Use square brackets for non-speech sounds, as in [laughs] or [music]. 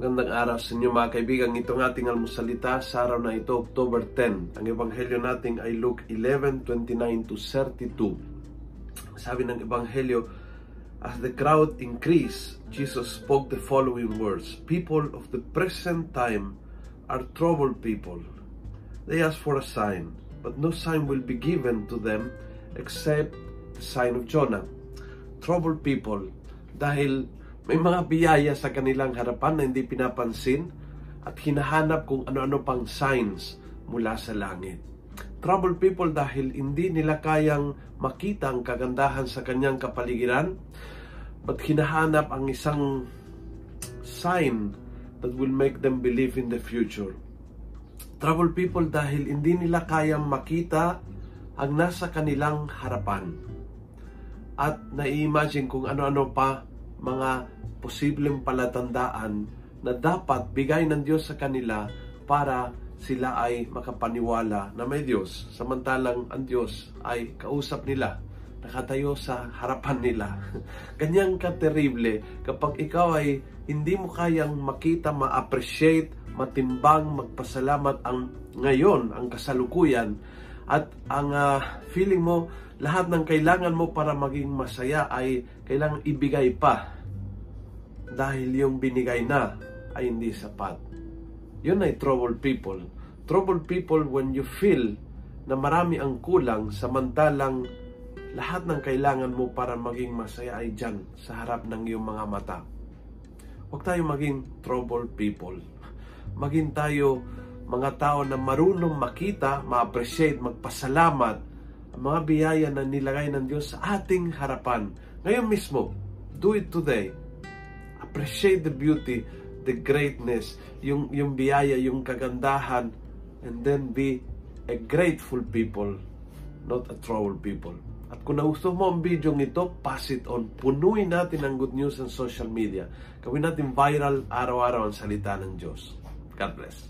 Magandang araw sa inyo mga kaibigan. Itong ating almusalita sa araw na ito, October 10. Ang ebanghelyo natin ay Luke 11:29 to 32. Sabi ng ebanghelyo, As the crowd increased, Jesus spoke the following words, People of the present time are troubled people. They ask for a sign, but no sign will be given to them except the sign of Jonah. Troubled people, dahil may mga biyaya sa kanilang harapan na hindi pinapansin at hinahanap kung ano-ano pang signs mula sa langit. Troubled people dahil hindi nila kayang makita ang kagandahan sa kanyang kapaligiran but hinahanap ang isang sign that will make them believe in the future. Troubled people dahil hindi nila kayang makita ang nasa kanilang harapan at na-imagine kung ano-ano pa mga posibleng palatandaan na dapat bigay ng Diyos sa kanila para sila ay makapaniwala na may Diyos. Samantalang ang Diyos ay kausap nila, nakatayo sa harapan nila. [laughs] Ganyang katerible kapag ikaw ay hindi mo kayang makita, ma-appreciate, matimbang, magpasalamat ang ngayon, ang kasalukuyan, at ang uh, feeling mo, lahat ng kailangan mo para maging masaya ay kailangang ibigay pa dahil yung binigay na ay hindi sapat. Yun ay troubled people. Troubled people when you feel na marami ang kulang samantalang lahat ng kailangan mo para maging masaya ay dyan sa harap ng iyong mga mata. Huwag tayo maging troubled people. Maging tayo mga tao na marunong makita, ma-appreciate, magpasalamat ang mga biyaya na nilagay ng Diyos sa ating harapan. Ngayon mismo, do it today appreciate the beauty, the greatness, yung, yung biyaya, yung kagandahan, and then be a grateful people, not a troubled people. At kung nagustuhan mo ang video ito, pass it on. Punuin natin ang good news sa social media. Gawin natin viral araw-araw ang salita ng Diyos. God bless.